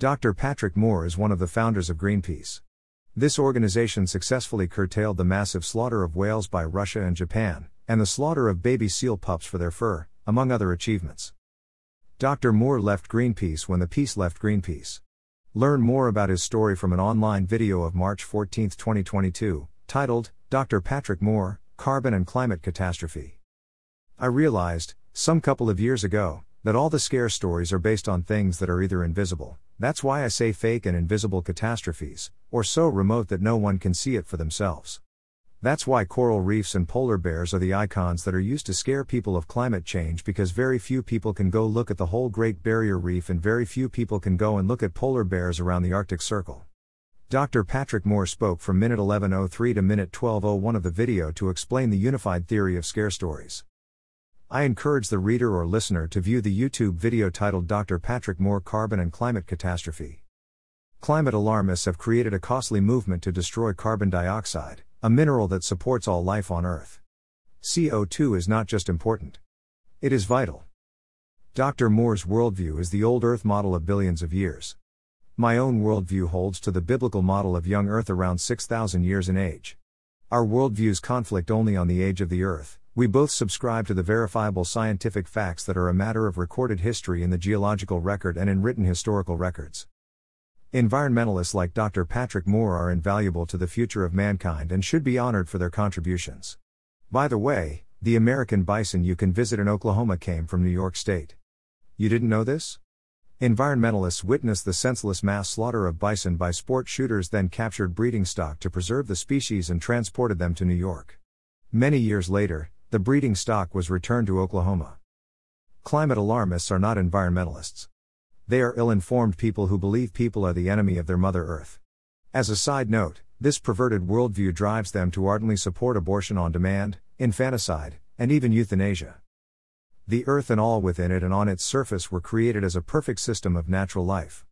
Dr. Patrick Moore is one of the founders of Greenpeace. This organization successfully curtailed the massive slaughter of whales by Russia and Japan, and the slaughter of baby seal pups for their fur, among other achievements. Dr. Moore left Greenpeace when the peace left Greenpeace. Learn more about his story from an online video of March 14, 2022, titled, Dr. Patrick Moore Carbon and Climate Catastrophe. I realized, some couple of years ago, that all the scare stories are based on things that are either invisible, that's why I say fake and invisible catastrophes, or so remote that no one can see it for themselves. That's why coral reefs and polar bears are the icons that are used to scare people of climate change because very few people can go look at the whole Great Barrier Reef and very few people can go and look at polar bears around the Arctic Circle. Dr. Patrick Moore spoke from minute 1103 to minute 1201 of the video to explain the unified theory of scare stories. I encourage the reader or listener to view the YouTube video titled Dr. Patrick Moore Carbon and Climate Catastrophe. Climate alarmists have created a costly movement to destroy carbon dioxide a mineral that supports all life on Earth. CO2 is not just important, it is vital. Dr. Moore's worldview is the old Earth model of billions of years. My own worldview holds to the biblical model of young Earth around 6,000 years in age. Our worldviews conflict only on the age of the Earth. We both subscribe to the verifiable scientific facts that are a matter of recorded history in the geological record and in written historical records. Environmentalists like Dr. Patrick Moore are invaluable to the future of mankind and should be honored for their contributions. By the way, the American bison you can visit in Oklahoma came from New York State. You didn't know this? Environmentalists witnessed the senseless mass slaughter of bison by sport shooters, then captured breeding stock to preserve the species and transported them to New York. Many years later, the breeding stock was returned to Oklahoma. Climate alarmists are not environmentalists. They are ill informed people who believe people are the enemy of their Mother Earth. As a side note, this perverted worldview drives them to ardently support abortion on demand, infanticide, and even euthanasia. The earth and all within it and on its surface were created as a perfect system of natural life.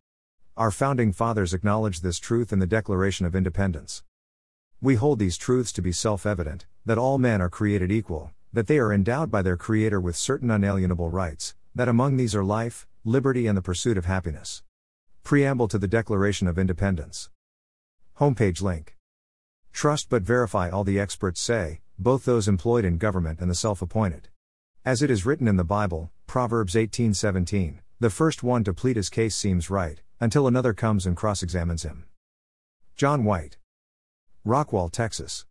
Our founding fathers acknowledged this truth in the Declaration of Independence. We hold these truths to be self evident that all men are created equal, that they are endowed by their Creator with certain unalienable rights, that among these are life, liberty, and the pursuit of happiness. Preamble to the Declaration of Independence. Homepage link. Trust but verify all the experts say, both those employed in government and the self appointed. As it is written in the Bible, Proverbs 18:17, the first one to plead his case seems right, until another comes and cross examines him. John White. Rockwall, Texas.